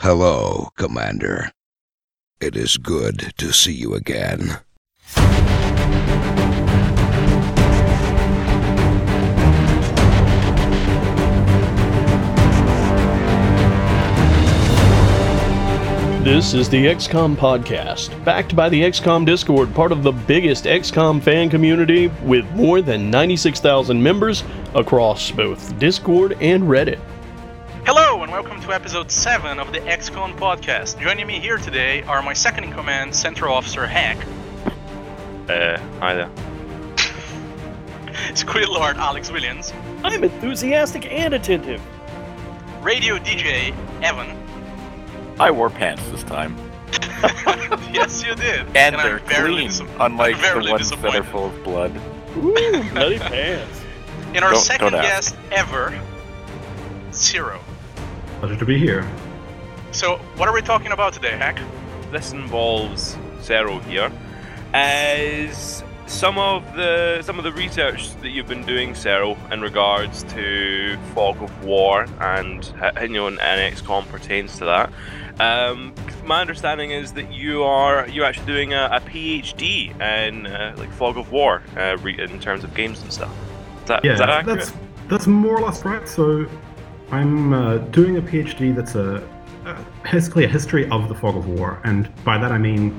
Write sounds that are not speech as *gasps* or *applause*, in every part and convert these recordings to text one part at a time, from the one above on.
Hello, Commander. It is good to see you again. This is the XCOM podcast, backed by the XCOM Discord, part of the biggest XCOM fan community with more than 96,000 members across both Discord and Reddit. Hello and welcome to episode 7 of the XCOM podcast. Joining me here today are my second in command, Central Officer Hekk, Uh, hi there. *laughs* Squidlord Alex Williams, I'm enthusiastic and attentive. Radio DJ Evan. I wore pants this time. *laughs* yes, you did. And, I'm they're very clean, dis- unlike I'm the ones that are full of blood. Ooh, *laughs* nutty pants. In our Don't- second don't guest ever, Sero. Pleasure to be here. So, what are we talking about today, Hekk? This involves Sero here, as some of the some of the research that you've been doing, Sero, in regards to Fog of War and you know, and XCOM pertains to that. Um, my understanding is that you are you're actually doing a, a PhD in uh, like Fog of War uh, re- in terms of games and stuff. Is that, Yeah, is that accurate? that's that's more or less right. So, I'm uh, doing a PhD that's a uh, basically a history of the fog of war, and by that I mean,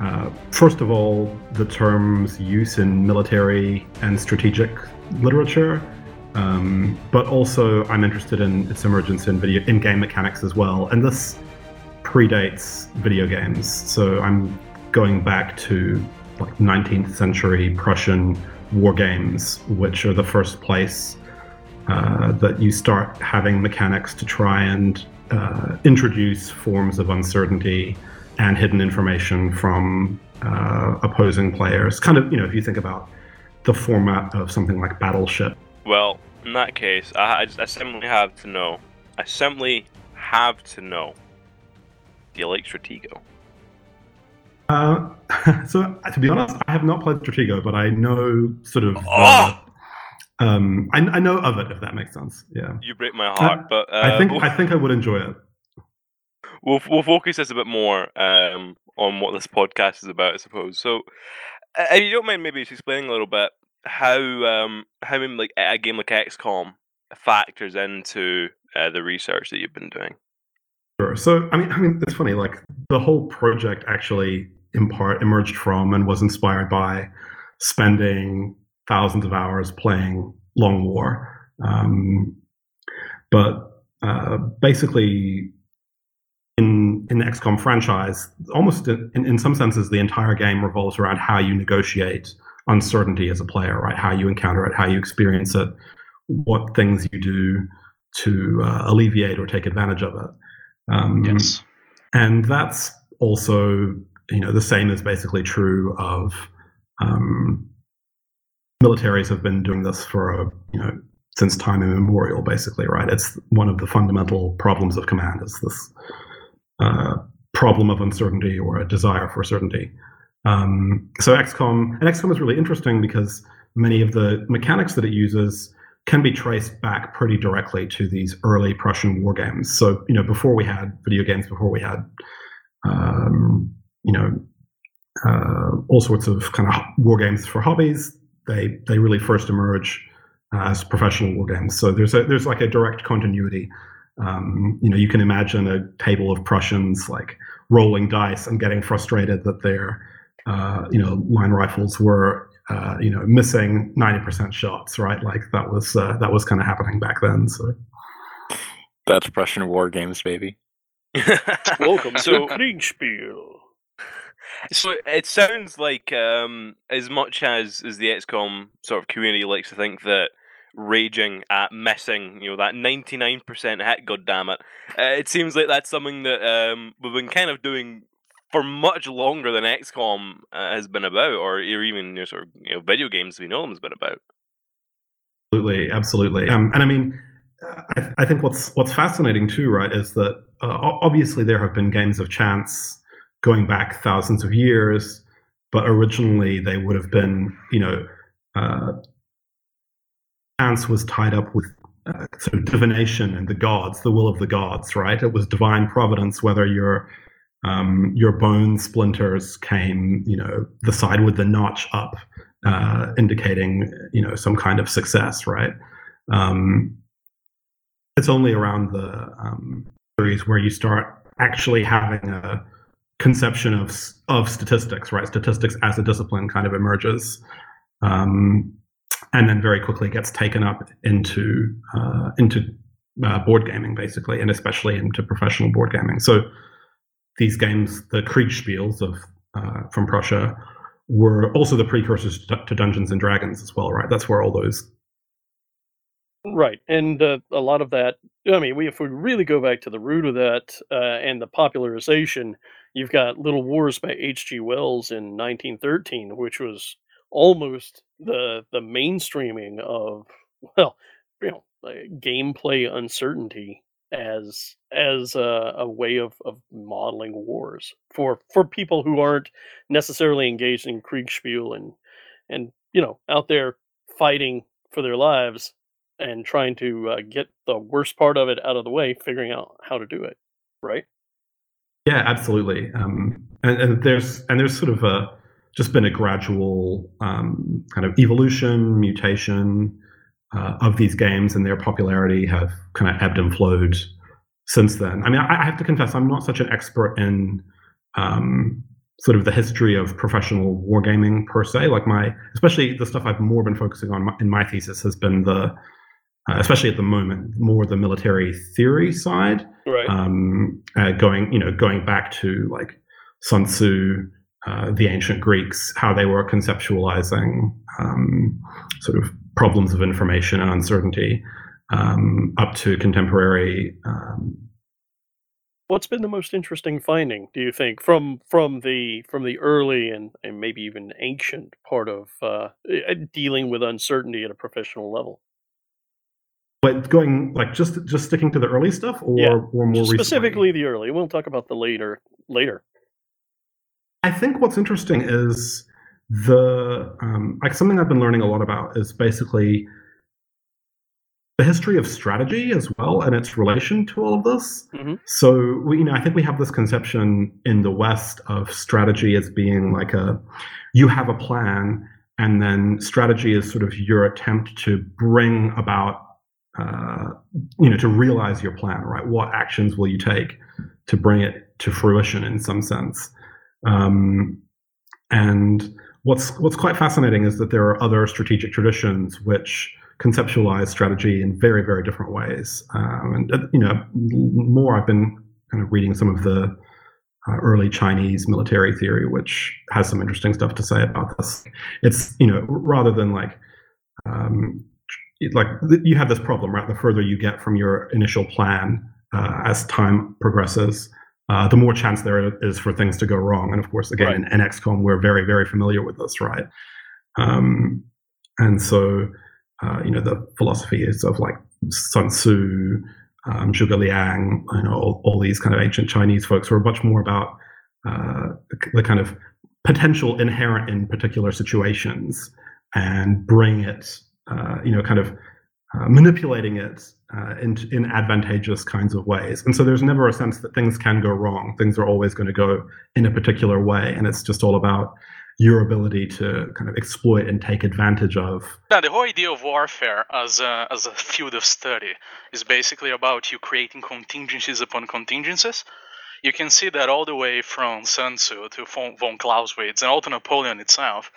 uh, first of all, the term's use in military and strategic literature, um, but also I'm interested in its emergence in video in game mechanics as well, and this predates video games. So I'm going back to like 19th century Prussian war games, which are the first place uh, that you start having mechanics to try and uh, introduce forms of uncertainty and hidden information from uh, opposing players. Kind of, you know, if you think about the format of something like Battleship. Well, in that case, I, I, simply have to know. I simply have to know. Do you like Stratego? Uh, *laughs* so, to be honest, I have not played Stratego, but I know sort of. Oh! Um, I, I know of it, if that makes sense. Yeah. You break my heart, but uh, I think we'll, I think I would enjoy it. we'll we'll focus this a bit more um, on what this podcast is about, I suppose. So, uh, if you don't mind, maybe just explaining a little bit how um, how like a game like XCOM factors into uh, the research that you've been doing. Sure. So, I mean, I mean, it's funny. Like the whole project actually, in part, emerged from and was inspired by spending thousands of hours playing Long War. Um, but uh, basically, in in the XCOM franchise, almost in, in some senses, the entire game revolves around how you negotiate uncertainty as a player, right? How you encounter it, how you experience it, what things you do to uh, alleviate or take advantage of it. Um, Yes. and that's also, you know, the same is basically true of um, militaries have been doing this for, you know, since time immemorial, basically, right? It's one of the fundamental problems of command is this uh, problem of uncertainty or a desire for certainty. Um, so XCOM, and XCOM is really interesting because many of the mechanics that it uses can be traced back pretty directly to these early Prussian war games. So, you know, before we had video games, before we had, um, you know, uh, all sorts of kind of war games for hobbies, they they really first emerge uh, as professional war games. So there's a there's like a direct continuity. Um, you know, you can imagine a table of Prussians like rolling dice and getting frustrated that their uh, you know line rifles were uh, you know missing 90% shots right like that was uh, that was kind of happening back then so That's Prussian war games, baby. *laughs* Welcome So- to Kriegspiel. So it sounds like, um, as much as as the XCOM sort of community likes to think that raging at missing, you know, that ninety nine percent hit, god damn it, uh, it seems like that's something that um, we've been kind of doing for much longer than XCOM uh, has been about, or even you know, sort of you know video games we know them has been about. Absolutely, absolutely. Um, and I mean, I, I, think what's what's fascinating too, right, is that uh, obviously there have been games of chance going back thousands of years, but originally they would have been, you know, uh, chance was tied up with uh, sort of divination and the gods, the will of the gods, right? It was divine providence, whether your um, your bone splinters came, you know, the side with the notch up, uh, indicating, you know, some kind of success, right? Um, it's only around the um, series where you start actually having a conception of of statistics, right? Statistics as a discipline kind of emerges, um, and then very quickly gets taken up into uh, into uh, board gaming, basically, and especially into professional board gaming. So these games, the Kriegspiels of uh, from Prussia, were also the precursors to, to Dungeons and Dragons as well, right? That's where all those Right, and uh, a lot of that. I mean, we, if we really go back to the root of that uh, and the popularization, you've got Little Wars by H.G. Wells in 1913, which was almost the the mainstreaming of *laughs* well, you know, gameplay uncertainty as as a, a, way of, of modeling wars for for people who aren't necessarily engaged in Kriegspiel and and you know out there fighting for their lives and trying to uh, get the worst part of it out of the way, figuring out how to do it, right? Yeah, absolutely. Um, and, and, there's and there's sort of a just been a gradual um, kind of evolution, mutation uh, of these games, and their popularity have kind of ebbed and flowed since then. I mean, I, I have to confess, I'm not such an expert in um, sort of the history of professional wargaming per se. Like my, especially the stuff I've more been focusing on in my thesis has been the uh, especially at the moment, more the military theory side. Right. Um, uh, going, you know, going back to like Sun Tzu, uh, the ancient Greeks, how they were conceptualizing um, sort of problems of information and uncertainty, um, up to contemporary. Um, What's been the most interesting finding, do you think, from from the from the early and, and maybe even ancient part of uh, dealing with uncertainty at a professional level? But going like just just sticking to the early stuff, or yeah. or more specifically recently? the early. We'll talk about the later later. I think what's interesting is the um, like something I've been learning a lot about is basically the history of strategy as well and its relation to all of this. Mm-hmm. So we, you know, I think we have this conception in the West of strategy as being like a you have a plan, and then strategy is sort of your attempt to bring about uh, you know, to realize your plan, right? What actions will you take to bring it to fruition in some sense? Um, and what's what's quite fascinating is that there are other strategic traditions which conceptualize strategy in very very different ways. Um, and uh, you know, more I've been kind of reading some of the uh, early Chinese military theory, which has some interesting stuff to say about this. It's you know rather than like um, like you have this problem, right? The further you get from your initial plan uh, as time progresses, uh, the more chance there is for things to go wrong. And of course, again, right. in, in XCOM, we're very, very familiar with this, right? Um, and so, uh, you know, the philosophy is of like Sun Tzu, um, Zhuge Liang, you know, all, all, these kind of ancient Chinese folks who are much more about uh, the, the kind of potential inherent in particular situations and bring it uh, you know, kind of uh, manipulating it uh, in, in advantageous kinds of ways. And so there's never a sense that things can go wrong. Things are always going to go in a particular way. And it's just all about your ability to kind of exploit and take advantage of. Now, the whole idea of warfare as a, as a field of study is basically about you creating contingencies upon contingencies. You can see that all the way from Sun Tzu to von Clausewitz and also Napoleon itself.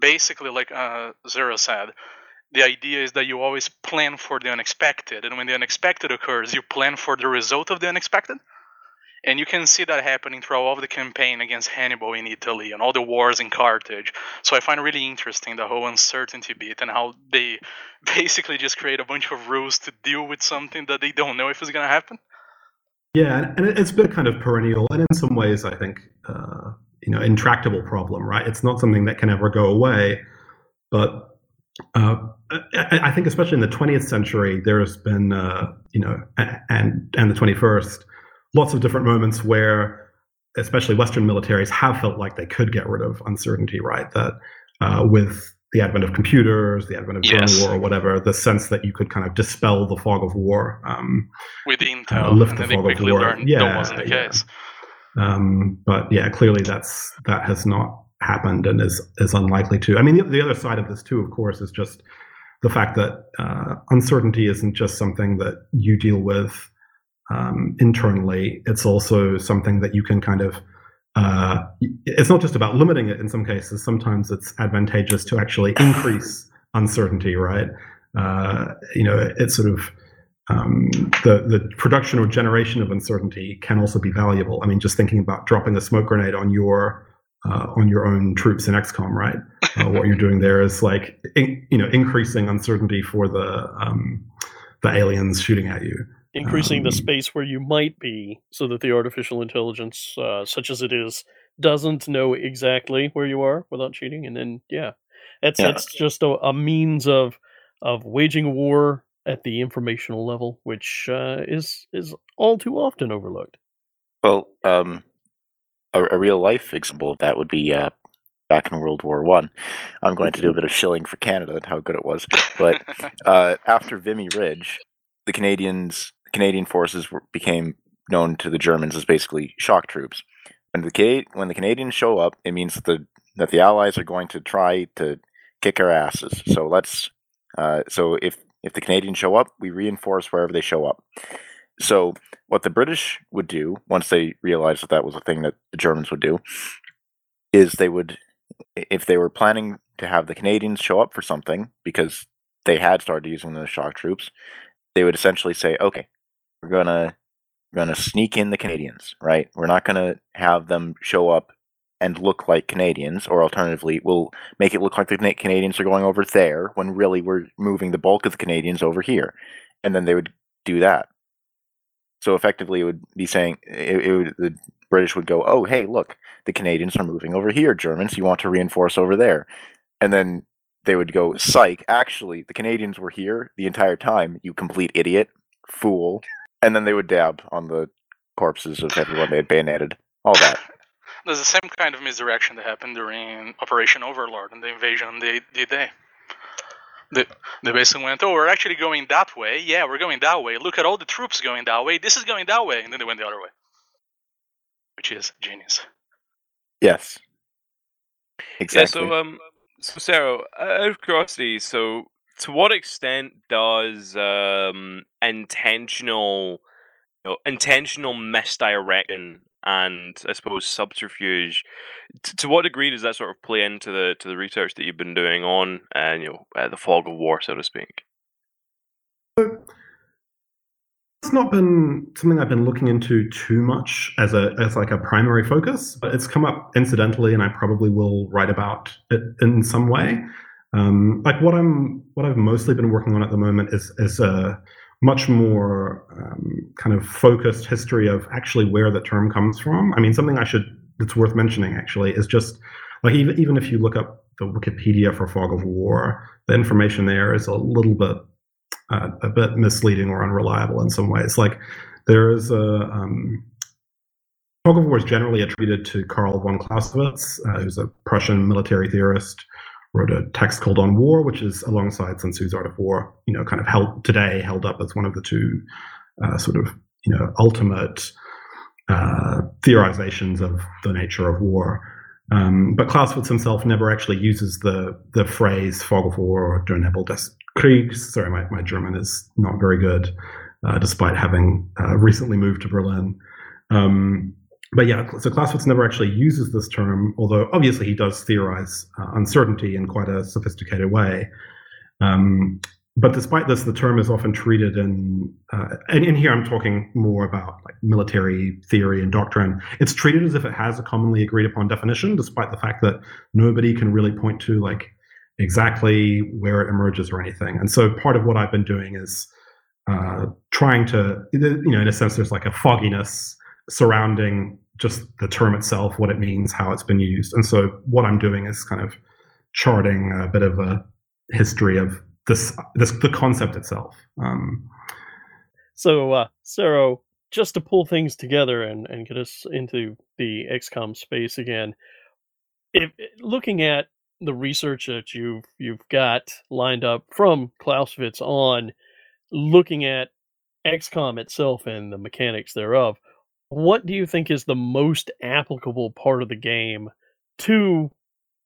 Basically, like uh, Sero said, the idea is that you always plan for the unexpected and when the unexpected occurs you plan for the result of the unexpected And you can see that happening throughout all of the campaign against Hannibal in Italy and all the wars in Carthage. So I find really interesting the whole uncertainty bit and how they *laughs* basically just create a bunch of rules to deal with something that they don't know if it's going to happen. Yeah, and it's been kind of perennial, and in some ways, I think uh, you know, intractable problem. Right? It's not something that can ever go away, but uh, I, I, think especially in the 20th century, there's been uh, you know, and and the 21st, lots of different moments where, especially Western militaries, have felt like they could get rid of uncertainty. Right? That uh, with the advent of computers, the advent of drone yes. war, or whatever, the sense that you could kind of dispel the fog of war. Um, With Intel, lift the fog of war. yeah, that wasn't the yeah. case. Um, but yeah, clearly that's that has not happened and is is unlikely to. I mean, the, the other side of this too, of course, is just the fact that uh, uncertainty isn't just something that you deal with um, internally. It's also something that you can kind of uh, it's not just about limiting it in some cases. Sometimes it's advantageous to actually increase *laughs* uncertainty, right? Uh, you know, it's sort of um, the the production or generation of uncertainty can also be valuable. I mean, just thinking about dropping a smoke grenade on your uh, on your own troops in XCOM, right? Uh, what you're doing there is like in, you know increasing uncertainty for the um, the aliens shooting at you increasing um, the space where you might be so that the artificial intelligence uh, such as it is doesn't know exactly where you are without cheating and then yeah it's Yeah. it's just a, a means of of waging war at the informational level which uh, is is all too often overlooked Well, um, a, a real life example of that would be uh, back in World War One. I'm going to do a bit of shilling for Canada and how good it was, but uh, after Vimy Ridge, the Canadians, Canadian forces were, became known to the Germans as basically shock troops. When the when the Canadians show up, it means that the that the Allies are going to try to kick our asses. So let's uh, so if if the Canadians show up, we reinforce wherever they show up. So what the British would do once they realized that that was a thing that the Germans would do is they would if they were planning to have the Canadians show up for something because they had started using the shock troops, they would essentially say, "Okay, we're gonna we're gonna sneak in the Canadians, right? We're not gonna have them show up and look like Canadians, or alternatively, we'll make it look like the Canadians are going over there when really we're moving the bulk of the Canadians over here, and then they would do that. So effectively, it would be saying it, it would, the British would go, "Oh, hey, look, the Canadians are moving over here. Germans, you want to reinforce over there," and then they would go, "Psych! Actually, the Canadians were here the entire time. You complete idiot, fool!" And then they would dab on the corpses of everyone they had bayoneted. All that. There's the same kind of misdirection that happened during Operation Overlord and the invasion on the D-Day. They, they basically went, oh, we're actually going that way. Yeah, we're going that way. Look at all the troops going that way. This is going that way. And then they went the other way. Which is genius. Yes. Yeah, Exactly. so um, so Sarah, out of curiosity, so to what extent does um intentional, you know, intentional misdirection and I suppose subterfuge, t- to what degree does that sort of play into the to the research that you've been doing on, uh, you know, uh, the fog of war, so to speak? So It's not been something I've been looking into too much as a as like a primary focus, but it's come up incidentally, and I probably will write about it in some way. Um, like what I'm what I've mostly been working on at the moment is is a much more um, kind of focused history of actually where the term comes from. I mean, something I should that's worth mentioning actually is just like even even if you look up the Wikipedia for fog of war, the information there is a little bit uh, a bit misleading or unreliable in some ways. Like there is a um, fog of war is generally attributed to Karl von Clausewitz, uh, who's a Prussian military theorist. Wrote a text called On War, which is alongside Sun Tzu's Art of War. You know, kind of held today held up as one of the two uh, sort of you know ultimate uh, theorizations of the nature of war. Um, but Clausewitz himself never actually uses the the phrase "fog of war" or "Der Nebel des Kriegs." Sorry, my, my German is not very good, uh, despite having uh, recently moved to Berlin. Um, but yeah, so Clausewitz never actually uses this term, although obviously he does theorize uh, uncertainty in quite a sophisticated way. Um, but despite this, the term is often treated in, uh, and in here I'm talking more about like military theory and doctrine. It's treated as if it has a commonly agreed upon definition, despite the fact that nobody can really point to like exactly where it emerges or anything. And so part of what I've been doing is uh, trying to, you know, in a sense, there's like a fogginess surrounding just the term itself, what it means, how it's been used. And so what I'm doing is kind of charting a bit of a history of this, this the concept itself. Um, so, uh, Sero, just to pull things together and, and get us into the XCOM space again, if looking at the research that you've you've got lined up from Clausewitz on looking at XCOM itself and the mechanics thereof, what do you think is the most applicable part of the game to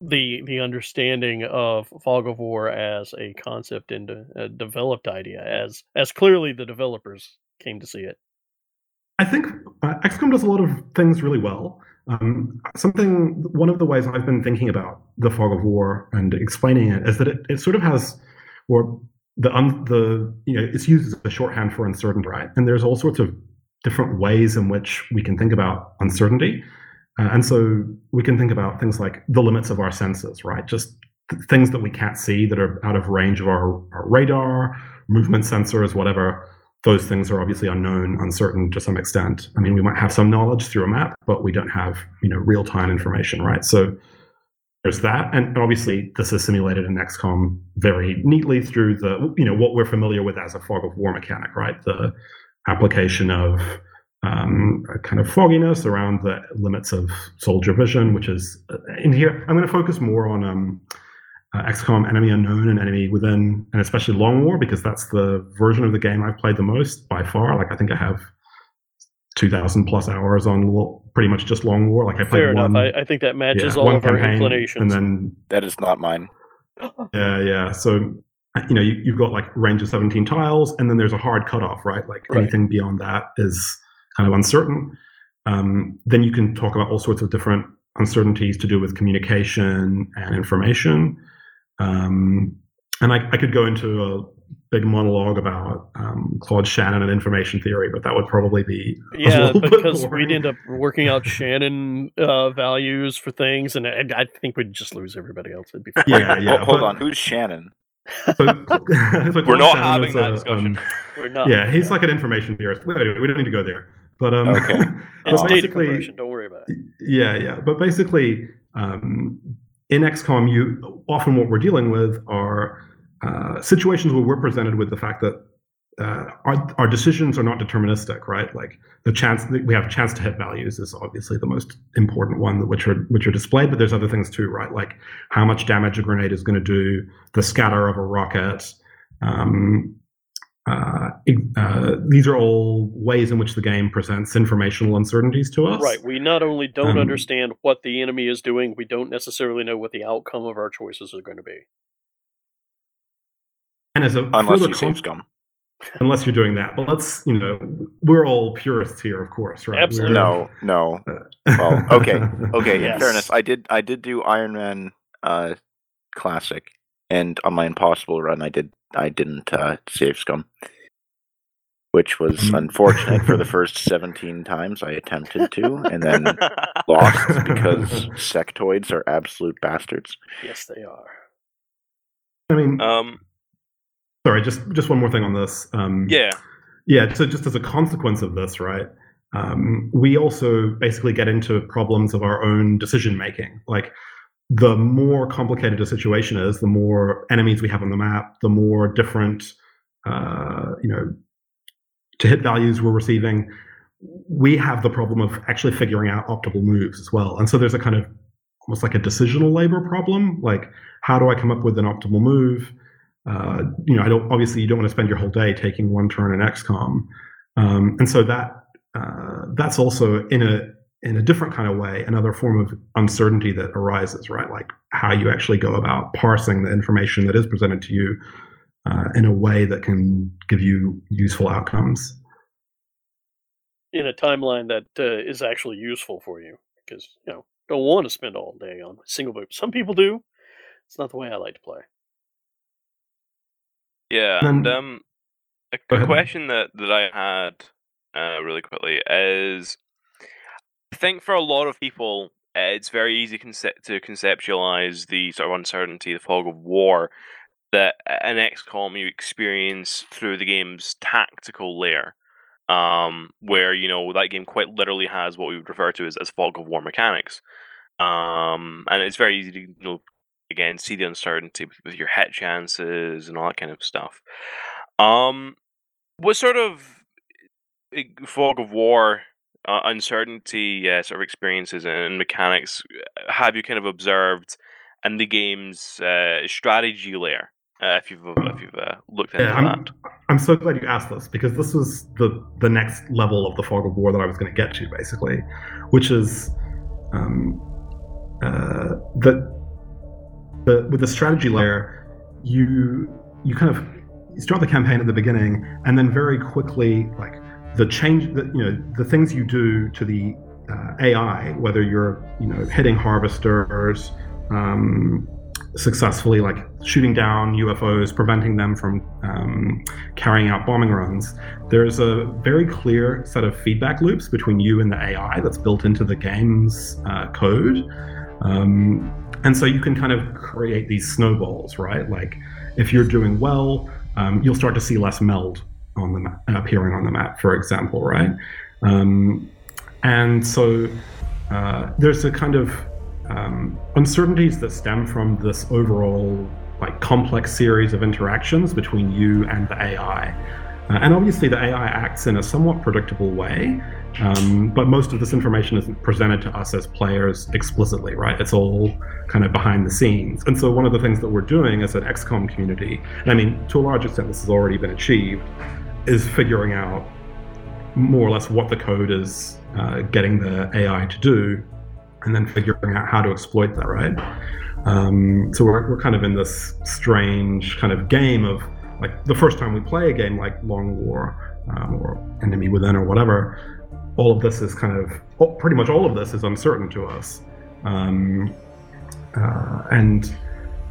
the the understanding of fog of war as a concept and a, developed idea as as clearly the developers came to see it? I think uh, xcom does a lot of things really well. Um, something one of the ways i've been thinking about the fog of war and explaining it is that it, it sort of has or the the you know it's used as a shorthand for uncertainty right? And there's all sorts of different ways in which we can think about uncertainty. Uh, and so we can think about things like the limits of our senses, right? Just th- things that we can't see that are out of range of our, our radar, movement sensors, whatever. Those things are obviously unknown, uncertain to some extent. I mean, we might have some knowledge through a map, but we don't have, you know, real-time information, right? So there's that, and obviously this is simulated in XCOM very neatly through the, you know, what we're familiar with as a fog of war mechanic, right? The application of um, a kind of fogginess around the limits of soldier vision, which is uh, in here. I'm going to focus more on um, uh, XCOM Enemy Unknown and Enemy Within, and especially Long War, because that's the version of the game I've played the most by far. Like I think I have 2,000 plus hours on pretty much just Long War. Like I played Fair one. I, I think that matches yeah, all of campaign, our inclinations. And then that is not mine. *gasps* Yeah, yeah. So you know, you, have got like range of 17 tiles, and then there's a hard cutoff, right? Like right. anything beyond that is kind of uncertain. Um, then you can talk about all sorts of different uncertainties to do with communication and information. Um, and I, I, could go into a big monologue about um, Claude Shannon and information theory, but that would probably be yeah, *laughs* because we'd end up working out Shannon uh, values for things, and I, I, think we'd just lose everybody else. It'd be fun. *laughs* yeah, yeah. hold but, on, who's Shannon? So, *laughs* We're not having that discussion. Um, We're not. Yeah, he's like an information theorist. We don't need to go there. But um, okay, *laughs* it's data compression. Don't worry about it. Yeah, yeah. But basically, um, in XCOM, you often what we're dealing with are uh, situations where we're presented with the fact that uh, our, our decisions are not deterministic, right? Like the chance that we have chance to hit values is obviously the most important one, which are which are displayed. But there's other things too, right? Like how much damage a grenade is going to do, the scatter of a rocket. Um, uh, uh, these are all ways in which the game presents informational uncertainties to us. Right. We not only don't um, understand what the enemy is doing, we don't necessarily know what the outcome of our choices are going to be. And as a unless you save scum unless you're doing that. But let's, you know, we're all purists here, of course, right? Absolutely. No, no. *laughs* well, okay, okay. yes. In fairness, I did, I did do Iron Man uh, Classic, and on my Impossible run, I did, I didn't uh, save scum, which was mm-hmm. unfortunate for the *laughs* first 17 times I attempted to, and then lost because *laughs* sectoids are absolute bastards. Yes, they are. I mean, um, Sorry, just just one more thing on this. Um, yeah. Yeah. So just as a consequence of this, right? Um, we also basically get into problems of our own decision making. Like the more complicated a situation is, the more enemies we have on the map, the more different, uh, you know, to hit values we're receiving. We have the problem of actually figuring out optimal moves as well. And so there's a kind of almost like a decisional labor problem. Like, how do I come up with an optimal move? Uh, you know, I don't obviously you don't want to spend your whole day taking one turn in XCOM, um, and so that uh, that's also in a in a different kind of way another form of uncertainty that arises, right? Like how you actually go about parsing the information that is presented to you uh, in a way that can give you useful outcomes in a timeline that uh, is actually useful for you, because you know don't want to spend all day on single boot. Some people do. It's not the way I like to play. Yeah, And- um, a, Go a ahead. question that that I had uh, really quickly is, I think for a lot of people, uh, it's very easy concept- to conceptualize the sort of uncertainty, the fog of war that an XCOM you experience through the game's tactical layer, um, where you know that game quite literally has what we would refer to as, as fog of war mechanics, um, and it's very easy to you know again see the uncertainty with, your hit chances and all that kind of stuff. Um, what sort of eh, fog of war uh, uncertainty uh, sort of experiences and mechanics uh, have you kind of observed in the game's uh, strategy layer? Uh, if you've if you've uh, looked into Yeah, I'm, that. I'm so glad you asked this because this was the the next level of the fog of war that I was going to get to, basically, which is um, uh, that the with the strategy layer, you you kind of start the campaign at the beginning, and then very quickly, like the change, that you know, the things you do to the uh, AI, whether you're you know hitting harvesters. Um, successfully like shooting down UFOs, preventing them from um, carrying out bombing runs. There's a very clear set of feedback loops between you and the AI that's built into the game's uh, code. Um, and so you can kind of create these snowballs, right? Like if you're doing well, um, you'll start to see less meld on the appearing on the map, for example, right? Um, and so uh, there's a kind of um, uncertainties that stem from this overall like complex series of interactions between you and the AI. Uh, and obviously, the AI acts in a somewhat predictable way, um, but most of this information isn't presented to us as players explicitly, right? It's all kind of behind the scenes. And so, one of the things that we're doing as an XCOM community, and I mean, to a large extent, this has already been achieved, is figuring out more or less what the code is uh, getting the AI to do and then figuring out how to exploit that, right? Um, so we're, we're kind of in this strange kind of game of like the first time we play a game like Long War um, or Enemy Within or whatever, all of this is kind of oh, pretty much all of this is uncertain to us, um, uh, and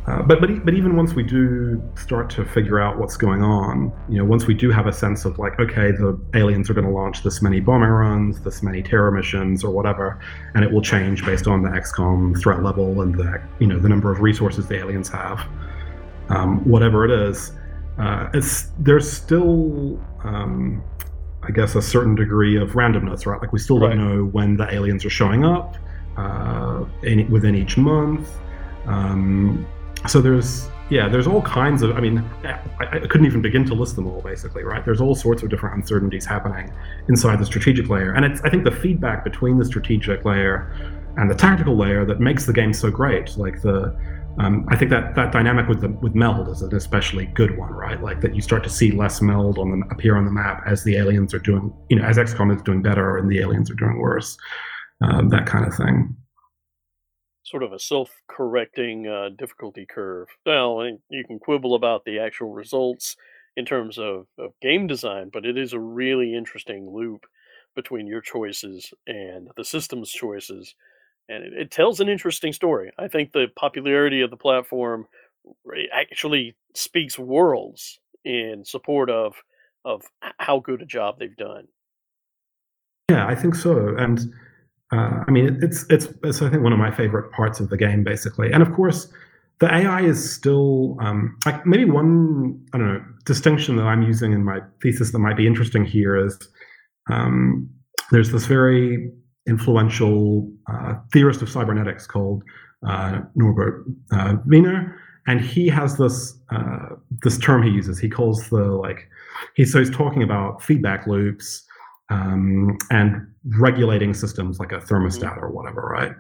uh, but but but even once we do start to figure out what's going on, you know, once we do have a sense of like, okay, the aliens are going to launch this many bombing runs, this many terror missions, or whatever, and it will change based on the XCOM threat level and the you know the number of resources the aliens have, um, whatever it is. Uh, it's there's still um, I guess a certain degree of randomness, right? Like we still don't know when the aliens are showing up uh, in, within each month. Um, so there's yeah, there's all kinds of. I mean, I, I couldn't even begin to list them all. Basically, right? There's all sorts of different uncertainties happening inside the strategic layer, and it's I think the feedback between the strategic layer and the tactical layer that makes the game so great. Like the um, I think that that dynamic with the with meld is an especially good one, right? Like that you start to see less meld on the appear on the map as the aliens are doing, you know, as XCOM is doing better and the aliens are doing worse, um, that kind of thing. Sort of a self-correcting uh, difficulty curve. Well, you can quibble about the actual results in terms of, of game design, but it is a really interesting loop between your choices and the system's choices and it, it, tells an interesting story. I think the popularity of the platform actually speaks worlds in support of of how good a job they've done. Yeah, I think so, and uh, I mean it's it's it's I think one of my favorite parts of the game, basically. And of course, the AI is still um, like maybe one I don't know distinction that I'm using in my thesis that might be interesting here is um, there's this very influential uh, theorist of cybernetics called uh, Norbert uh, Wiener, and he has this uh, this term he uses. He calls the like he so he's talking about feedback loops um, and regulating systems like a thermostat or whatever, right?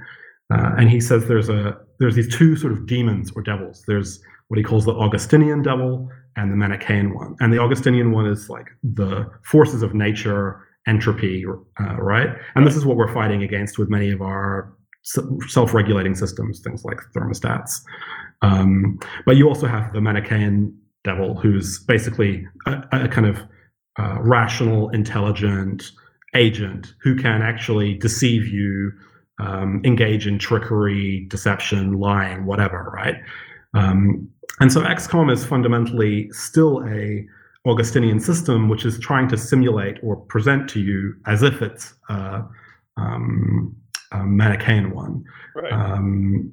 Uh, and he says there's a there's these two sort of demons or devils. There's what he calls the Augustinian devil and the Manichaean one. And the Augustinian one is like the forces of nature entropy, uh, right? And this is what we're fighting against with many of our self-regulating systems, things like thermostats. Um, but you also have the Manichaean devil, who's basically a, a kind of uh, rational, intelligent agent who can actually deceive you, um, engage in trickery, deception, lying, whatever, right? Um, and so XCOM is fundamentally still a Augustinian system, which is trying to simulate or present to you as if it's a, um, a Manichaean one. Right. Um,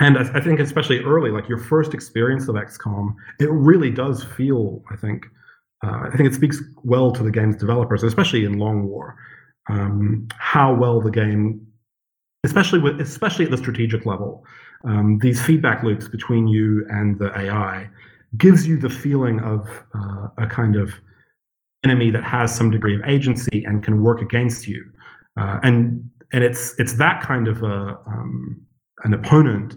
and I, I, think especially early, like your first experience of XCOM, it really does feel, I think, uh, I think it speaks well to the game's developers, especially in Long War, um, how well the game, especially with, especially at the strategic level, um, these feedback loops between you and the AI gives you the feeling of uh, a kind of enemy that has some degree of agency and can work against you. Uh, and and it's it's that kind of a um, an opponent.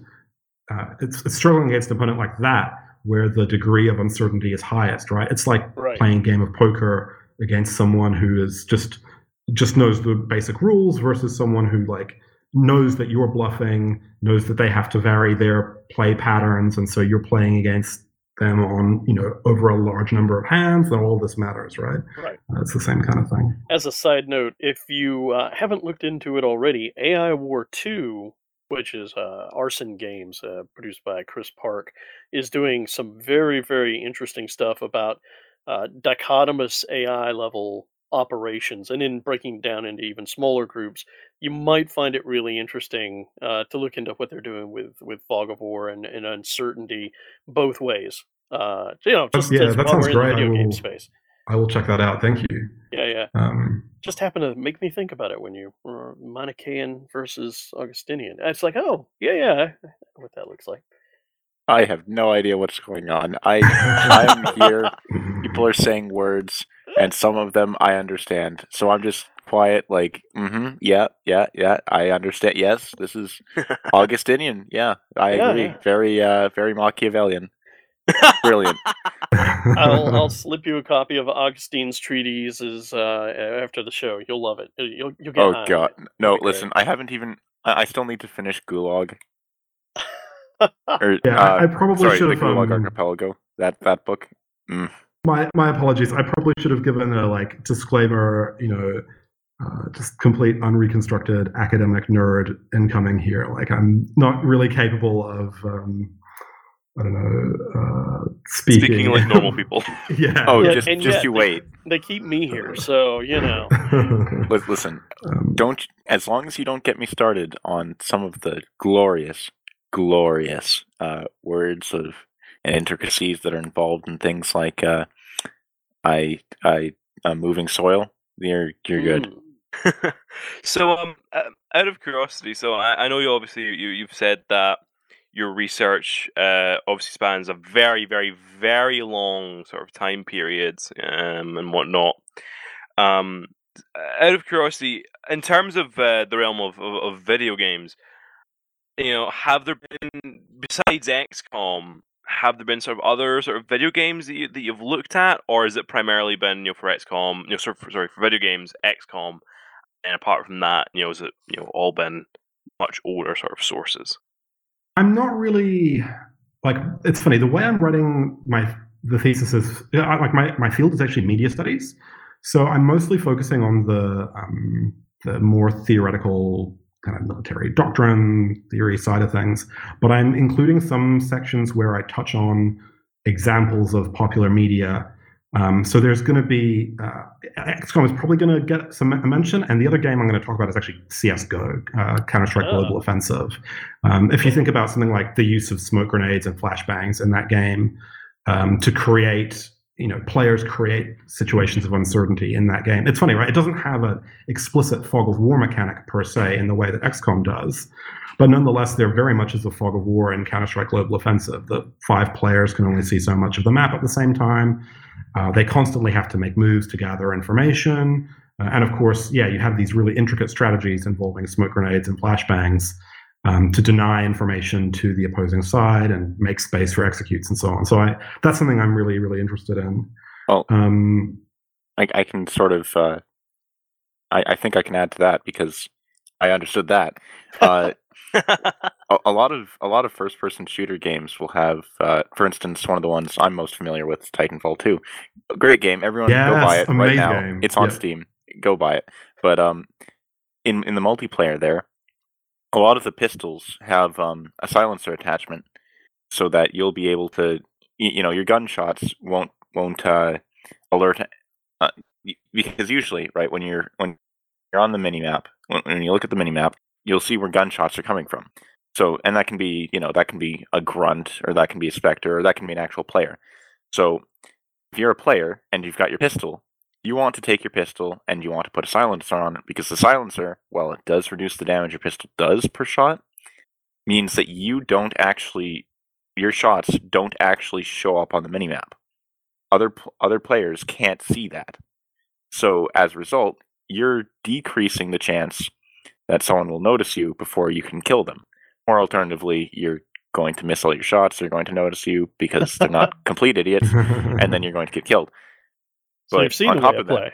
Uh, it's, it's, struggling against an opponent like that where the degree of uncertainty is highest, right? It's like right. playing a game of poker against someone who is just just knows the basic rules versus someone who like knows that you're bluffing, knows that they have to vary their play patterns, and so you're playing against them on you know over a large number of hands and all this matters right? Right. Uh, it's the same kind of thing. As a side note if you uh, haven't looked into it already ai war 2 which is uh, Arcen Games uh, produced by chris park is doing some very very interesting stuff about uh, dichotomous ai level operations and in breaking down into even smaller groups you might find it really interesting uh, to look into what they're doing with with fog of war and, and uncertainty both ways uh, you know just, yeah just that sounds the great video I game will, space I will check that out thank you yeah yeah um, just happened to make me think about it when you were Manichaean versus Augustinian. It's like, oh, yeah, yeah, what that looks like. I have no idea what's going on. I *laughs* I'm here. People are *laughs* saying words, and some of them I understand. So I'm just quiet, like, mm-hmm, yeah, yeah, yeah. I understand. Yes, this is *laughs* Augustinian. Yeah, I Yeah, agree. yeah. Very, uh, very Machiavellian. Brilliant. *laughs* I'll I'll *laughs* slip you a copy of Augustine's treatises uh, after the show. You'll love it. You'll you'll get. oh high God, no! It'll great. Listen, I haven't even. I, I still need to finish Gulag. Or, Yeah, I- uh, I probably sorry, should the have, Gulag um, Archipelago. That that book. Mm. My my apologies i probably should have given a like disclaimer you know uh, just complete unreconstructed academic nerd incoming here like i'm not really capable of um, i don't know uh, speaking, Speaking like normal people. *laughs* yeah Oh, Yeah, just just yet you wait. They keep me here, so you know. *laughs* Listen, Um, don't as long as you don't get me started on some of the glorious, glorious uh, words of and intricacies that are involved in things like uh, I I uh, moving soil. You're you're good. Mm. *laughs* so, um, uh, out of curiosity, so I, I know you obviously you you've said that your research uh, obviously spans a very, very, very long sort of time periods um, and whatnot. Um, out of curiosity, in terms of uh, the realm of, of, of video games, you know, have there been besides XCOM, have there been sort of other sort of video games that you that you've looked at, or has it primarily been you know for XCOM, you know, sort of, sorry for video games, XCOM, and apart from that, you know, has it you know all been much older sort of sources? I'm not really like it's funny the way I'm writing my the thesis is like my my field is actually media studies, so I'm mostly focusing on the um, the more theoretical kind of military doctrine theory side of things, but I'm including some sections where I touch on examples of popular media. Um, so there's going to be uh, XCOM is probably going to get some mention, and the other game I'm going to talk about is actually CS:GO, uh, Counter Strike Oh. Global Offensive. Um, if you think about something like the use of smoke grenades and flashbangs in that game um, to create, you know, players create situations of uncertainty in that game. It's funny, right? It doesn't have an explicit fog of war mechanic per se in the way that XCOM does, but nonetheless, there very much is a fog of war in Counter Strike Global Offensive. The five players can only see so much of the map at the same time. Uh, they constantly have to make moves to gather information. Uh, and of course, yeah, you have these really intricate strategies involving smoke grenades and flashbangs um, to deny information to the opposing side and make space for executes and so on. So I, that's something I'm really, really interested in. Well, Um, I, I can sort of. Uh, I, I think I can add to that because I understood that. Uh, *laughs* a, a lot of a lot of first person shooter games will have, uh, for instance, one of the ones I'm most familiar with Titanfall 2. A great game. Everyone go buy it right now. game. It's on Yeah. Steam. Go buy it. But um, in in the multiplayer there, a lot of the pistols have um, a silencer attachment. so that you'll be able to, you know, your gunshots won't won't uh, alert uh, because usually, right when you're when you're on the mini map, when, when you look at the mini map, you'll see where gunshots are coming from. So, and that can be, you know, that can be a grunt, or that can be a specter, or that can be an actual player. So, if you're a player and you've got your pistol, you want to take your pistol and you want to put a silencer on it because the silencer, while it does reduce the damage your pistol does per shot, means that you don't actually, your shots don't actually show up on the minimap. Other other players can't see that. So as a result, you're decreasing the chance that someone will notice you before you can kill them. Or alternatively, you're going to miss all your shots. They're going to notice you because they're not *laughs* complete idiots, and then you're going to get killed. So you've seen on top of that,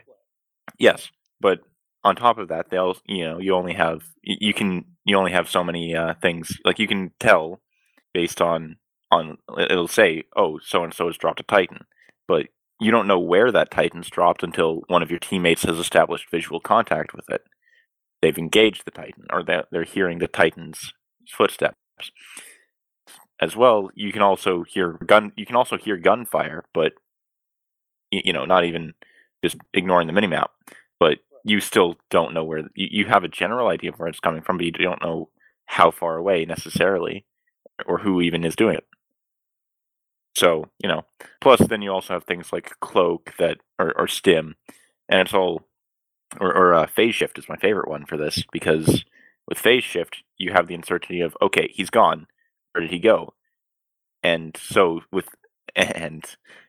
yes, but on top of that, they'll you know you only have you can you only have so many uh, things like you can tell based on on it'll say oh so and so has dropped a titan, but you don't know where that titan's dropped until one of your teammates has established visual contact with it. They've engaged the titan, or they're, they're hearing the titan's footsteps. As well, you can also hear gun. You can also hear gunfire, but you know, not even just ignoring the minimap. But you still don't know where you, you have a general idea of where it's coming from, but you don't know how far away necessarily, or who even is doing it. So you know, plus then you also have things like cloak that or, or stim, and it's all or, or uh, phase shift is my favorite one for this because with phase shift you have the uncertainty of okay he's gone where did he go and so with and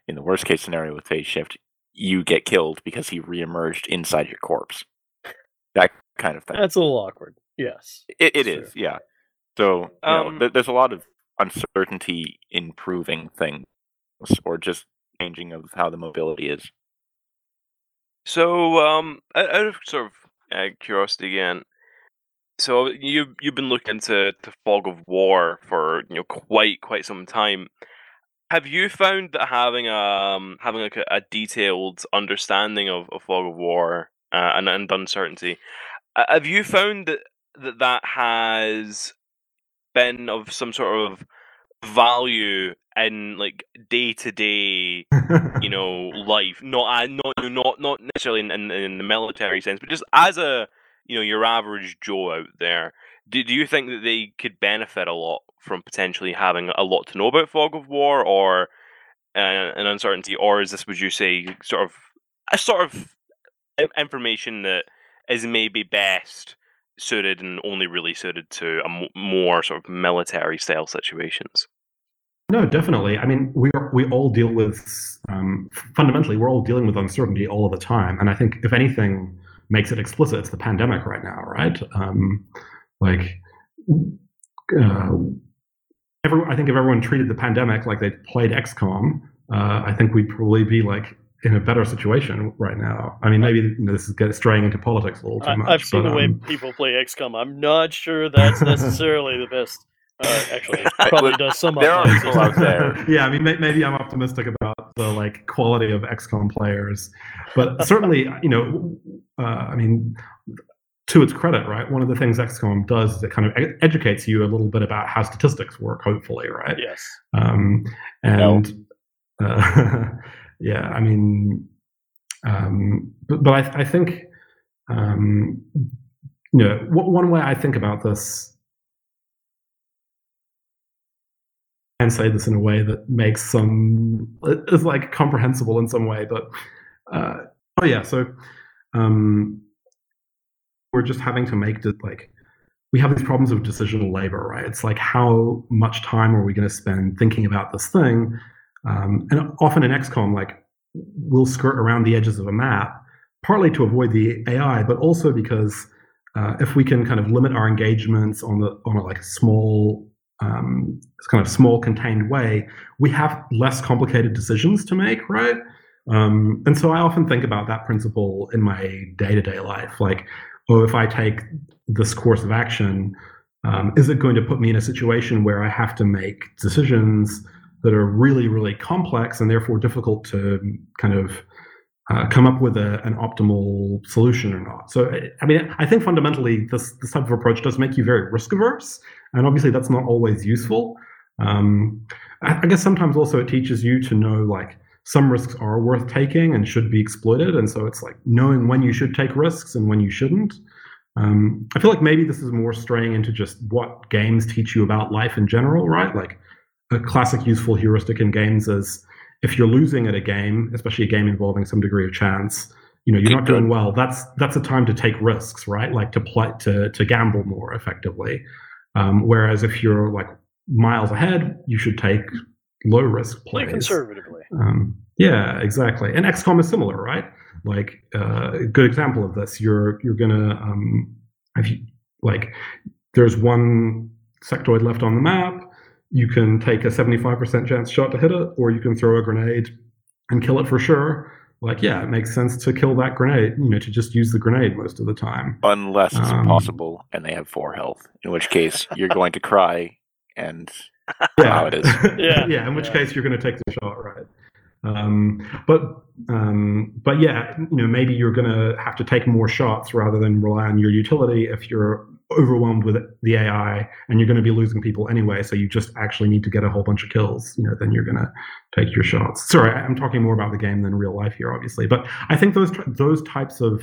in the worst case scenario with phase shift you get killed because he reemerged inside your corpse that kind of thing That's a little awkward. Yes. it, it Sure. yeah so you know, Um, th- there's a lot of uncertainty in proving things or just changing of how the mobility is So, um, out out of sort of uh, curiosity again, so you you've been looking into the Fog of War for you know quite quite some time. Have you found that having um having like a, a detailed understanding of, of Fog of War uh, and and uncertainty, uh, have you found that that that has been of some sort of value in like day to day you *laughs* know life? Not uh, not not not necessarily in, in, in the military sense but just as a you know your average joe out there do, do you think that they could benefit a lot from potentially having a lot to know about fog of war or uh, an uncertainty or is this would you say sort of a sort of information that is maybe best suited and only really suited to a more sort of military style situations No, definitely. I mean, we are, we all deal with um, fundamentally we're all dealing with uncertainty all of the time, and I think if anything makes it explicit, it's the pandemic right now, right? Um, like, uh, every, I think if everyone treated the pandemic like they played XCOM, uh, I think we'd probably be like in a better situation right now. I mean, maybe you know, this is getting straying into politics a little too much. I've seen but, the way um, people play XCOM. I'm not sure that's necessarily the best. Uh, actually, it probably does some. There are people out there. *laughs* yeah, I mean, may- maybe I'm optimistic about the like quality of XCOM players, but certainly, you know, uh, I mean, to its credit, right? One of the things XCOM does is it kind of ed- educates you a little bit about how statistics work. Hopefully, right? Yes. Um, and uh, *laughs* yeah, I mean, um, but, but I, I think, um, you know, w- one way I think about this and say this in a way that makes some is like comprehensible in some way, but uh, oh yeah, so um, we're just having to make the, like we have these problems of decisional labor, right? It's like how much time are we going to spend thinking about this thing? Um, and often in XCOM, like we'll skirt around the edges of a map, partly to avoid the AI, but also because uh, if we can kind of limit our engagements on the on a like small um, kind of small contained way, we have less complicated decisions to make, right? Um, and so I often think about that principle in my day to day life. Like, oh, if I take this course of action, um, is it going to put me in a situation where I have to make decisions that are really, really complex and therefore difficult to kind of uh, come up with a, an optimal solution or not? So, I mean, I think fundamentally this, this type of approach does make you very risk averse. And obviously, that's not always useful. Um, I, I guess sometimes also it teaches you to know like some risks are worth taking and should be exploited, and so it's like knowing when you should take risks and when you shouldn't. Um, I feel like maybe this is more straying into just what games teach you about life in general, right? Like a classic useful heuristic in games is if you're losing at a game, especially a game involving some degree of chance, you know you're not doing well. That's that's a time to take risks, right? Like to play to to gamble more effectively. Um, whereas if you're like miles ahead, you should take low risk Play plays. conservatively. Um, yeah, exactly. And XCOM is similar, right? Like uh, a good example of this. You're you're gonna um, if you like, there's one sectoid left on the map. You can take a 75% chance shot to hit it, or you can throw a grenade and kill it for sure. Like, yeah, it makes sense to kill that grenade. You know, to just use the grenade most of the time. Unless it's Um, impossible and they have four health, in which case you're going to cry and *laughs* yeah. how it is. *laughs* Yeah, yeah. In which yeah. case you're going to take the shot, right? Um, but um, but yeah, you know, maybe you're going to have to take more shots rather than rely on your utility if you're overwhelmed with the AI and you're going to be losing people anyway. So you just actually need to get a whole bunch of kills. You know, then you're going to take your shots. Sorry, I'm talking more about the game than real life here, obviously. But I think those those types of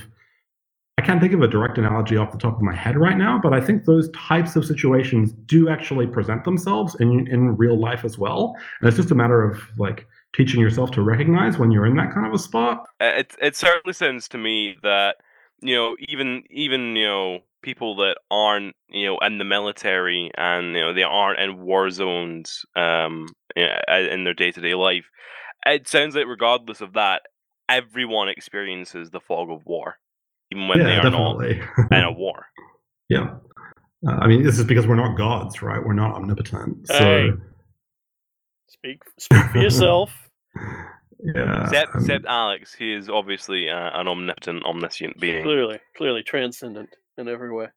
I can't think of a direct analogy off the top of my head right now, but I think those types of situations do actually present themselves in in real life as well. And it's just a matter of like teaching yourself to recognize when you're in that kind of a spot. Uh, It it certainly sounds to me that you know even even you know people that aren't you know in the military and you know they aren't in war zones um in their day to day life. It sounds like regardless of that, everyone experiences the fog of war, even when they yeah, are definitely. not in a war. yeah. Uh, I mean, this is because we're not gods, right? We're not omnipotent. So, Hey. Speak speak for yourself. *laughs* yeah. Except, um, except Alex, he is obviously uh, an omnipotent, omniscient being. Clearly, clearly transcendent in every way.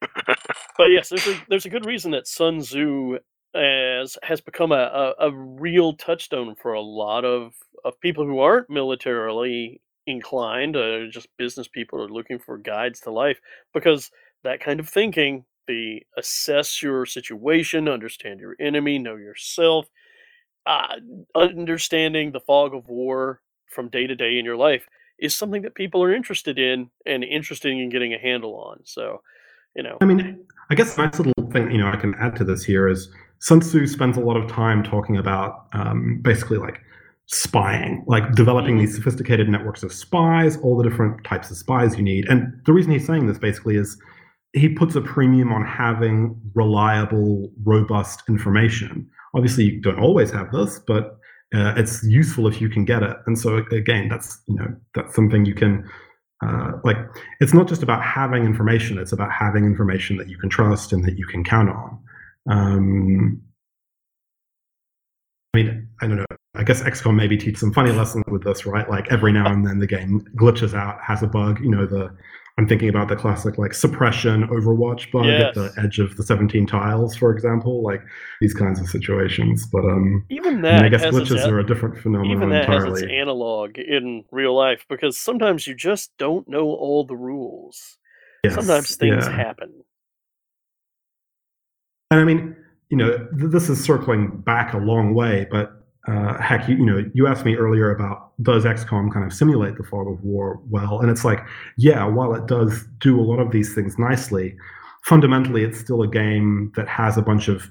*laughs* but yes, there's a there's a good reason that Sun Tzu as has become a, a, a real touchstone for a lot of, of people who aren't militarily inclined, uh, just business people are looking for guides to life, because that kind of thinking, the assess your situation, understand your enemy, know yourself, uh, understanding the fog of war from day to day in your life is something that people are interested in and interested in getting a handle on. So, you know, I mean, I guess a nice little thing you know I can add to this here is Sun Tzu spends a lot of time talking about um, basically like spying, like developing these sophisticated networks of spies, all the different types of spies you need. And the reason he's saying this basically is he puts a premium on having reliable, robust information. Obviously, you don't always have this, but uh, it's useful if you can get it. And so again, that's you know that's something you can uh, like. It's not just about having information; it's about having information that you can trust and that you can count on. Um, I mean, I don't know. I guess XCOM maybe teach some funny lessons with this, right? Like every now and then the game glitches out, has a bug. You know, the I'm thinking about the classic like suppression Overwatch bug at the edge of the 17 tiles, for example, like these kinds of situations. But um, even I, mean, I guess glitches are a different phenomenon even that entirely. has its analog in real life because sometimes you just don't know all the rules. Yes, sometimes things yeah. happen. And I mean, you know, th- this is circling back a long way, but uh, Hekk, you, you know, you asked me earlier about does XCOM kind of simulate the fog of war well? And it's like, yeah, while it does do a lot of these things nicely, fundamentally it's still a game that has a bunch of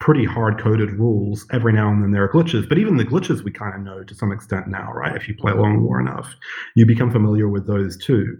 pretty hard coded rules. Every now and then there are glitches, but even the glitches we kind of know to some extent now, right? If you play Long War enough, you become familiar with those too.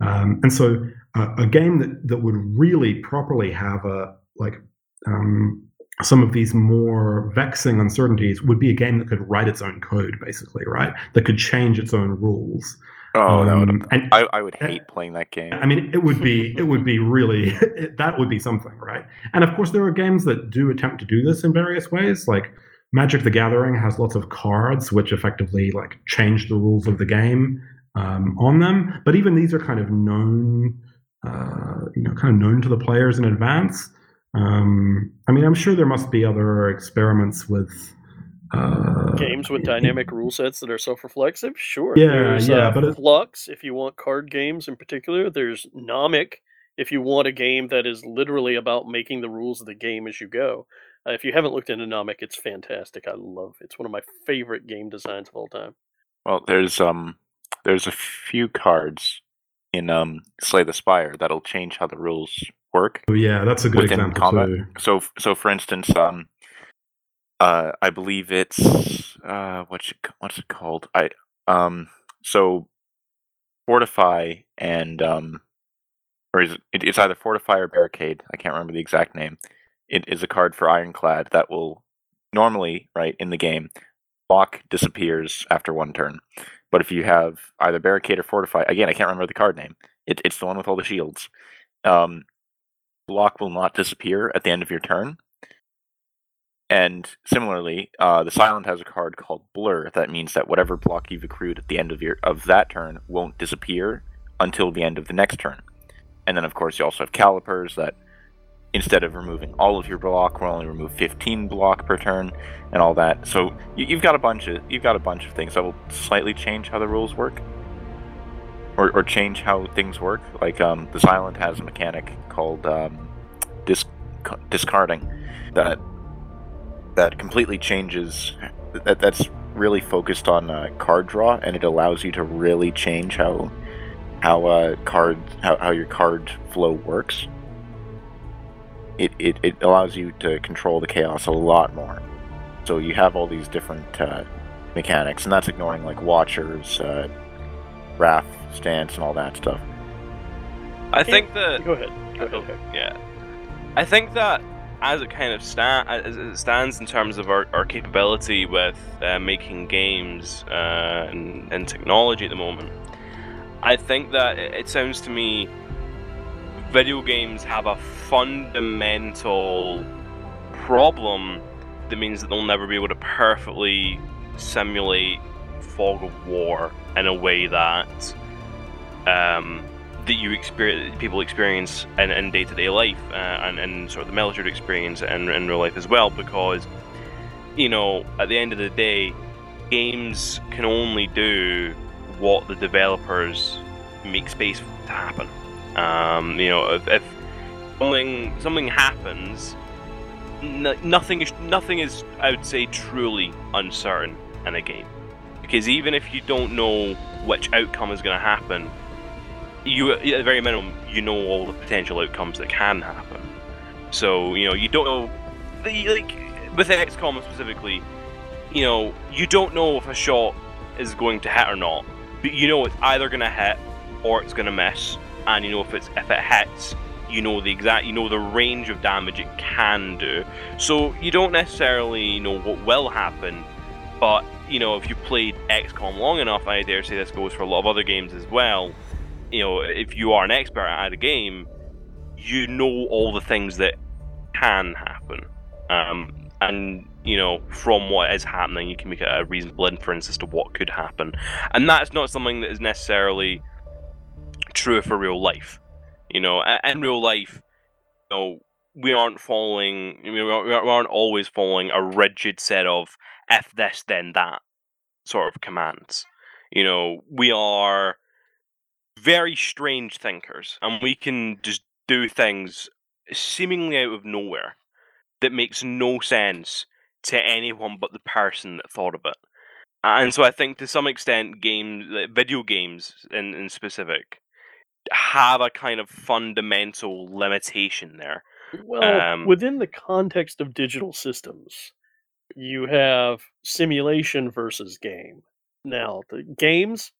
Um, and so uh, a game that, that would really properly have a like um, some of these more vexing uncertainties would be a game that could write its own code, basically, right? That could change its own rules. Oh, that would Um, and I, I would hate playing that game. I mean, it would be it would be really *laughs* it, that would be something, right? And of course, there are games that do attempt to do this in various ways. Like Magic: The Gathering has lots of cards which effectively like change the rules of the game um, on them. But even these are kind of known, uh, you know, kind of known to the players in advance. Um, I mean, I'm sure there must be other experiments with. Uh, Games with dynamic rule sets that are self-reflexive, sure. Yeah, There's, yeah, uh, but it- Flux, if you want card games in particular. There's Nomic, if you want a game that is literally about making the rules of the game as you go. Uh, if you haven't looked into Nomic, it's fantastic. I love it. it's one of my favorite game designs of all time. Well, there's um there's a few cards in um Slay the Spire that'll change how the rules work. Oh, yeah, that's a good example combat. too. So so for instance, um uh I believe it's uh what's it, what's it called? I um so fortify and um or is it, it's either fortify or barricade. I can't remember the exact name. It is a card for Ironclad that will normally, right, in the game, block disappears after one turn. But if you have either barricade or fortify, again, I can't remember the card name. It, it's the one with all the shields. Um, block will not disappear at the end of your turn. And similarly, uh, the silent has a card called Blur. That means that whatever block you've accrued at the end of your of that turn won't disappear until the end of the next turn. And then, of course, you also have calipers that instead of removing all of your block, will only remove 15 block per turn, and all that. So you, you've got a bunch of you've got a bunch of things that will slightly change how the rules work, or, or change how things work. Like um, the silent has a mechanic called um, dis- discarding that that completely changes. That that's really focused on uh, card draw, and it allows you to really change how how uh, card how, how your card flow works. It, it it allows you to control the chaos a lot more. So you have all these different uh, mechanics, and that's ignoring like watchers, uh, wrath stance, and all that stuff. I think that. Go ahead. Go ahead. yeah. I think that as it kind of sta- as it stands in terms of our, our capability with uh, making games uh, and, and technology at the moment, I think that it, it sounds to me video games have a fundamental problem that means that they'll never be able to perfectly simulate fog of war in a way that um, that you experience people experience in, in day-to-day life uh, and, and sort of the military experience in, in real life as well because you know at the end of the day games can only do what the developers make space to happen. Um, you know if, if something something happens nothing is nothing is I would say truly uncertain in a game because even if you don't know which outcome is going to happen you at the very minimum you know all the potential outcomes that can happen. So you know you don't know the, like with XCOM specifically you know you don't know if a shot is going to hit or not. But you know it's either going to hit or it's going to miss. And you know if it's if it hits you know the exact you know the range of damage it can do. So you don't necessarily know what will happen but you know if you played XCOM long enough I dare say this goes for a lot of other games as well you know if you are an expert at a game you know all the things that can happen. Um, and you know from what is happening you can make a reasonable inference as to what could happen. And that's not something that is necessarily true for real life. You know in real life you know we aren't following we aren't always following a rigid set of if this then that sort of commands. You know we are very strange thinkers and we can just do things seemingly out of nowhere that makes no sense to anyone but the person that thought of it. And so i think to some extent games video games in, in specific have a kind of fundamental limitation there. Well, Um, within the context of digital systems, you have simulation versus game. Now, the games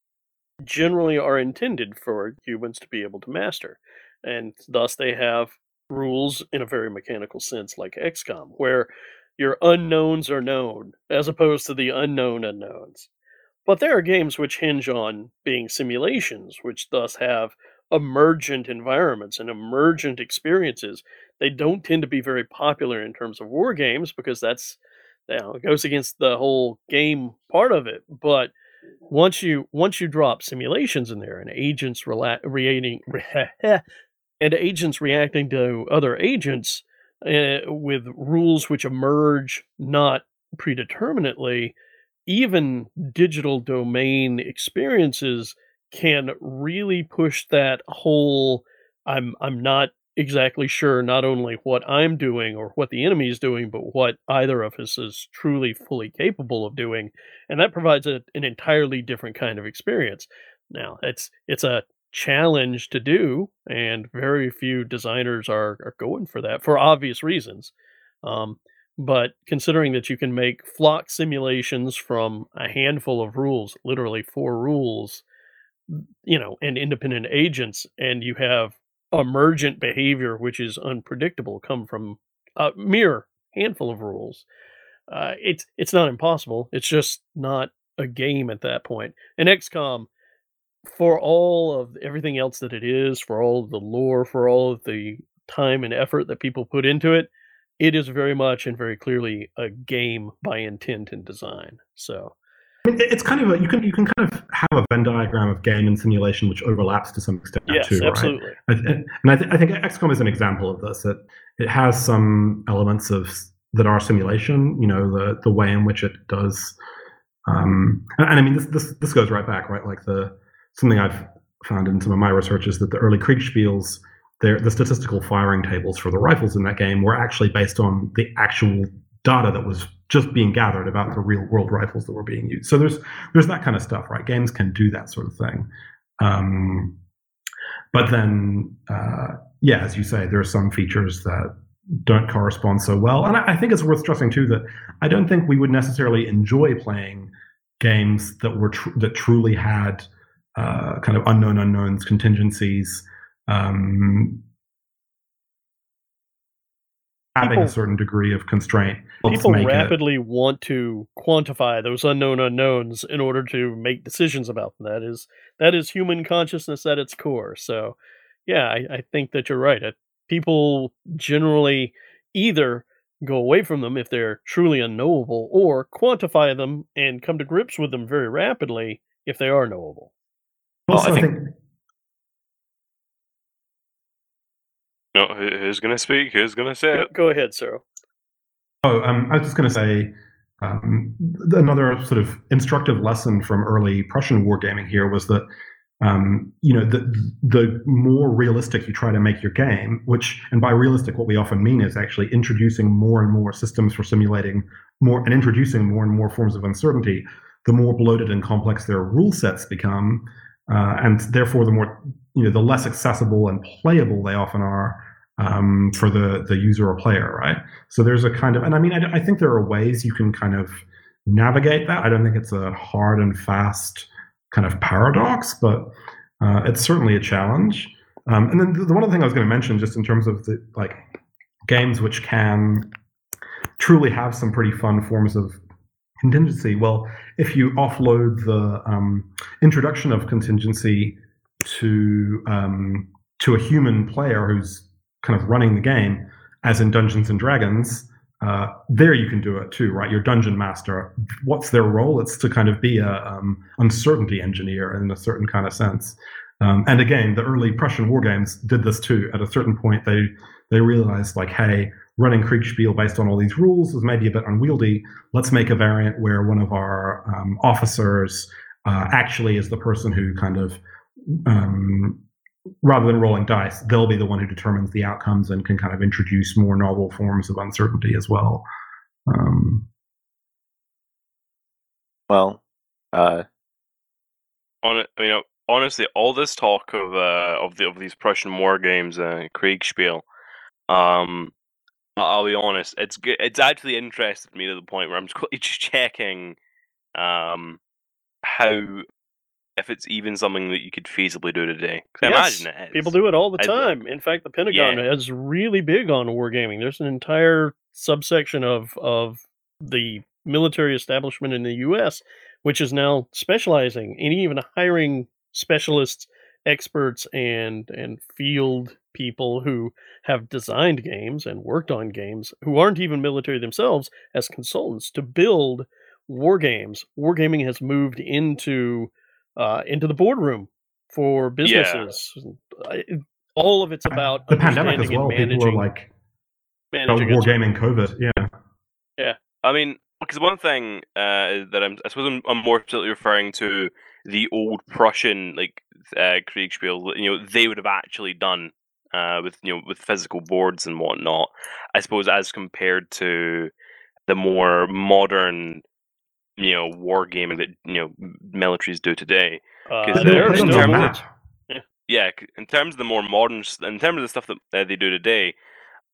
generally are intended for humans to be able to master, and thus they have rules in a very mechanical sense, like XCOM, where your unknowns are known as opposed to the unknown unknowns. But there are games which hinge on being simulations, which thus have emergent environments and emergent experiences. They don't tend to be very popular in terms of war games because that's know, it goes against the whole game part of it. But once you once you drop simulations in there and agents rela- reacting *laughs* and agents reacting to other agents uh, with rules which emerge not predeterminately, even digital domain experiences can really push that whole I'm I'm not exactly sure not only what I'm doing or what the enemy is doing, but what either of us is truly fully capable of doing, and that provides a, an entirely different kind of experience. Now, it's it's a challenge to do, and very few designers are, are going for that for obvious reasons. Um, but considering that you can make flock simulations from a handful of rules, literally four rules, you know, and independent agents, and you have emergent behavior which is unpredictable come from a mere handful of rules. Uh, it's it's not impossible. It's just not a game at that point. And XCOM, for all of everything else that it is, for all of the lore, for all of the time and effort that people put into it, it is very much and very clearly a game by intent and design. So it's kind of a you can you can kind of have a Venn diagram of game and simulation which overlaps to some extent yes, too, absolutely. right? And, I, th- I think XCOM is an example of this. It it has some elements of that are simulation. You know, the the way in which it does. Um, and, and I mean, this this this goes right back, right? Like the something I've found in some of my research is that the early Kriegspiels, their the statistical firing tables for the rifles in that game were actually based on the actual data that was just being gathered about the real world rifles that were being used. So there's there's that kind of stuff, right? Games can do that sort of thing. Um, but then, uh, yeah, as you say, there are some features that don't correspond so well. And I, I think it's worth stressing too that I don't think we would necessarily enjoy playing games that were tr- that truly had uh, kind of unknown unknowns, contingencies, um, having People- a certain degree of constraint. people make it- rapidly want to quantify those unknown unknowns in order to make decisions about them. That is that is human consciousness at its core. So, yeah, I, I think that you're right. People generally either go away from them if they're truly unknowable, or quantify them and come to grips with them very rapidly if they are knowable. Also, I think No, who's going to speak? Who's going to say Go, it? go ahead, Sero. Oh, um, I was just going to say um, another sort of instructive lesson from early Prussian wargaming here was that um, you know the the more realistic you try to make your game, which and by realistic what we often mean is actually introducing more and more systems for simulating more and introducing more and more forms of uncertainty. The more bloated and complex their rule sets become, uh, and therefore the more you know the less accessible and playable they often are um, for the the user or player, right? So there's a kind of, and I mean, I, I think there are ways you can kind of navigate that. I don't think it's a hard and fast kind of paradox, but uh, it's certainly a challenge. Um, and then the, the one other thing I was going to mention, just in terms of the like games which can truly have some pretty fun forms of contingency. Well, if you offload the um, introduction of contingency to um, to a human player who's kind of running the game, as in Dungeons and Dragons, uh, there you can do it too, right? Your dungeon master. What's their role? It's to kind of be a um, uncertainty engineer in a certain kind of sense. Um, and again, the early Prussian war games did this too. At a certain point, they they realized like, hey, running Kriegspiel based on all these rules is maybe a bit unwieldy. Let's make a variant where one of our um, officers uh, actually is the person who kind of um, rather than rolling dice, they'll be the one who determines the outcomes and can kind of introduce more novel forms of uncertainty as well. Um, Well, uh, On it, you know, honestly, all this talk of uh, of the of these Prussian war games, uh, Kriegspiel, um, I- I'll be honest, it's g- it's actually interested me to the point where I'm just quickly *laughs* just checking, um, how if it's even something that you could feasibly do today. I Yes, imagine it is. People do it all the I- time. In fact, the Pentagon Yeah. is really big on wargaming. There's an entire subsection of of the military establishment in the U.S. which is now specializing and even hiring specialists, experts, and and field people who have designed games and worked on games who aren't even military themselves as consultants to build war games. Wargaming has moved into uh, into the boardroom for businesses. I- All of it's about the pandemic as well. and People are like managing war gaming COVID. Yeah. Yeah, I mean, because one thing uh, that I'm, I suppose I'm, I'm more specifically referring to the old Prussian like uh, Kriegspiel. You know, they would have actually done uh, with you know with physical boards and whatnot. I suppose as compared to the more modern, you know, wargaming that you know militaries do today. Uh, Because they're in still terms of- yeah, in terms of the more modern, in terms of the stuff that uh, they do today,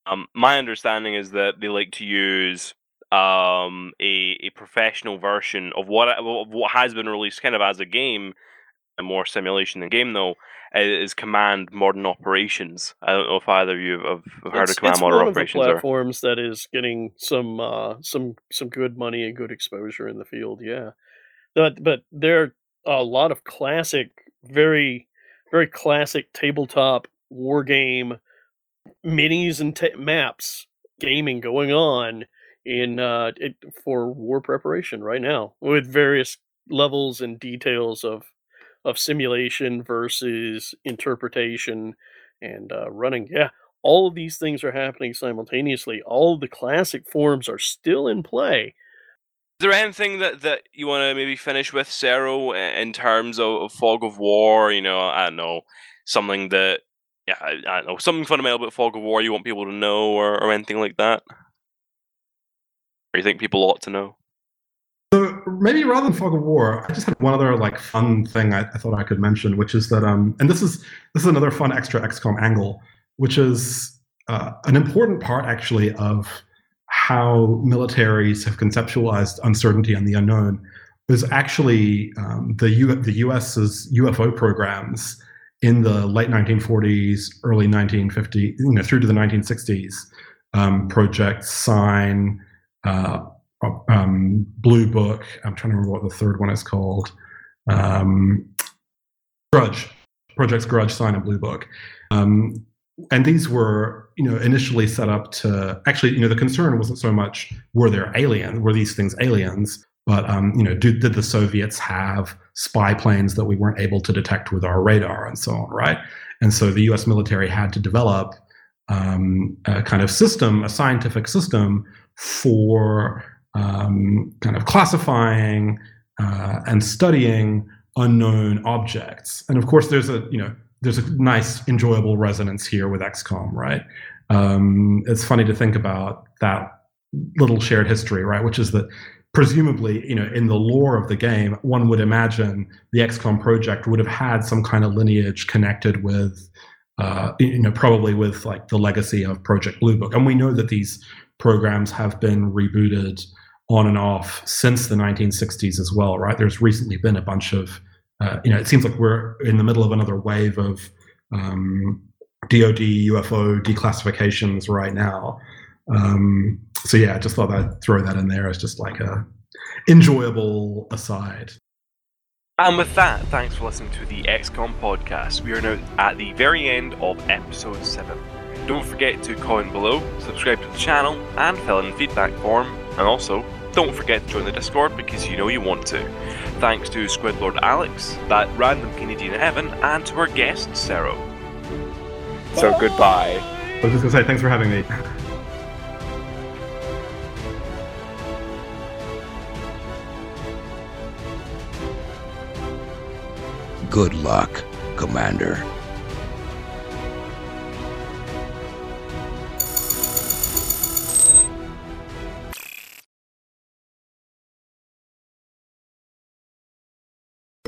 um, my understanding is that they like to use um, a a professional version of what of what has been released, kind of as a game, a more simulation than game though, is Command Modern Operations. I don't know if either of you have, heard it's, of Command it's Modern one of the Operations. Or, platforms that is getting some uh, some some good money and good exposure in the field. Yeah, but but there are a lot of classic, very very classic tabletop war game minis and ta- maps gaming going on in uh, it, for war preparation right now with various levels and details of of simulation versus interpretation and uh, running. Yeah, all of these things are happening simultaneously. All the classic forms are still in play. Is there anything that, that you want to maybe finish with, Sero, in terms of, of Fog of War? You know, I don't know, something that, yeah, I, I don't know, something fundamental about Fog of War you want people to know or, or anything like that? Or you think people ought to know? So maybe rather than fog of war, I just had one other like fun thing I, I thought I could mention, which is that um, and this is this is another fun extra XCOM angle, which is uh, an important part actually of how militaries have conceptualized uncertainty and the unknown. Was actually um, the U- the U.S.'s UFO programs in the late 1940s, early 1950s, you know, through to the 1960s. Um, Project Sign. Uh, um, Blue Book. I'm trying to remember what the third one is called. Um, Grudge, Projects Grudge, Sign, and Blue Book. Um, and these were, you know, initially set up to actually, you know, the concern wasn't so much were there aliens, were these things aliens, but um, you know, did, did the Soviets have spy planes that we weren't able to detect with our radar and so on, right? And so the U.S. military had to develop um, a kind of system, a scientific system for um, kind of classifying uh, and studying unknown objects. And of course, there's a you know there's a nice enjoyable resonance here with XCOM, right? Um, it's funny to think about that little shared history, right? Which is that presumably, you know, in the lore of the game, one would imagine the XCOM project would have had some kind of lineage connected with, uh, you know, probably with like the legacy of Project Blue Book. And we know that these programs have been rebooted on and off since the 1960s as well, right? There's recently been a bunch of, uh, you know, it seems like we're in the middle of another wave of um, DoD UFO declassifications right now. Um, so yeah, I just thought I'd throw that in there as just like a enjoyable aside. And with that, thanks for listening to the XCOM podcast. We are now at the very end of episode 7. Don't forget to comment below, subscribe to the channel, and fill in the feedback form. And also, don't forget to join the Discord because you know you want to. Thanks to Squidlord Alex, that random Canadian Evan, and to our guest, Sero. So goodbye. I was just gonna say thanks for having me. Good luck, Commander.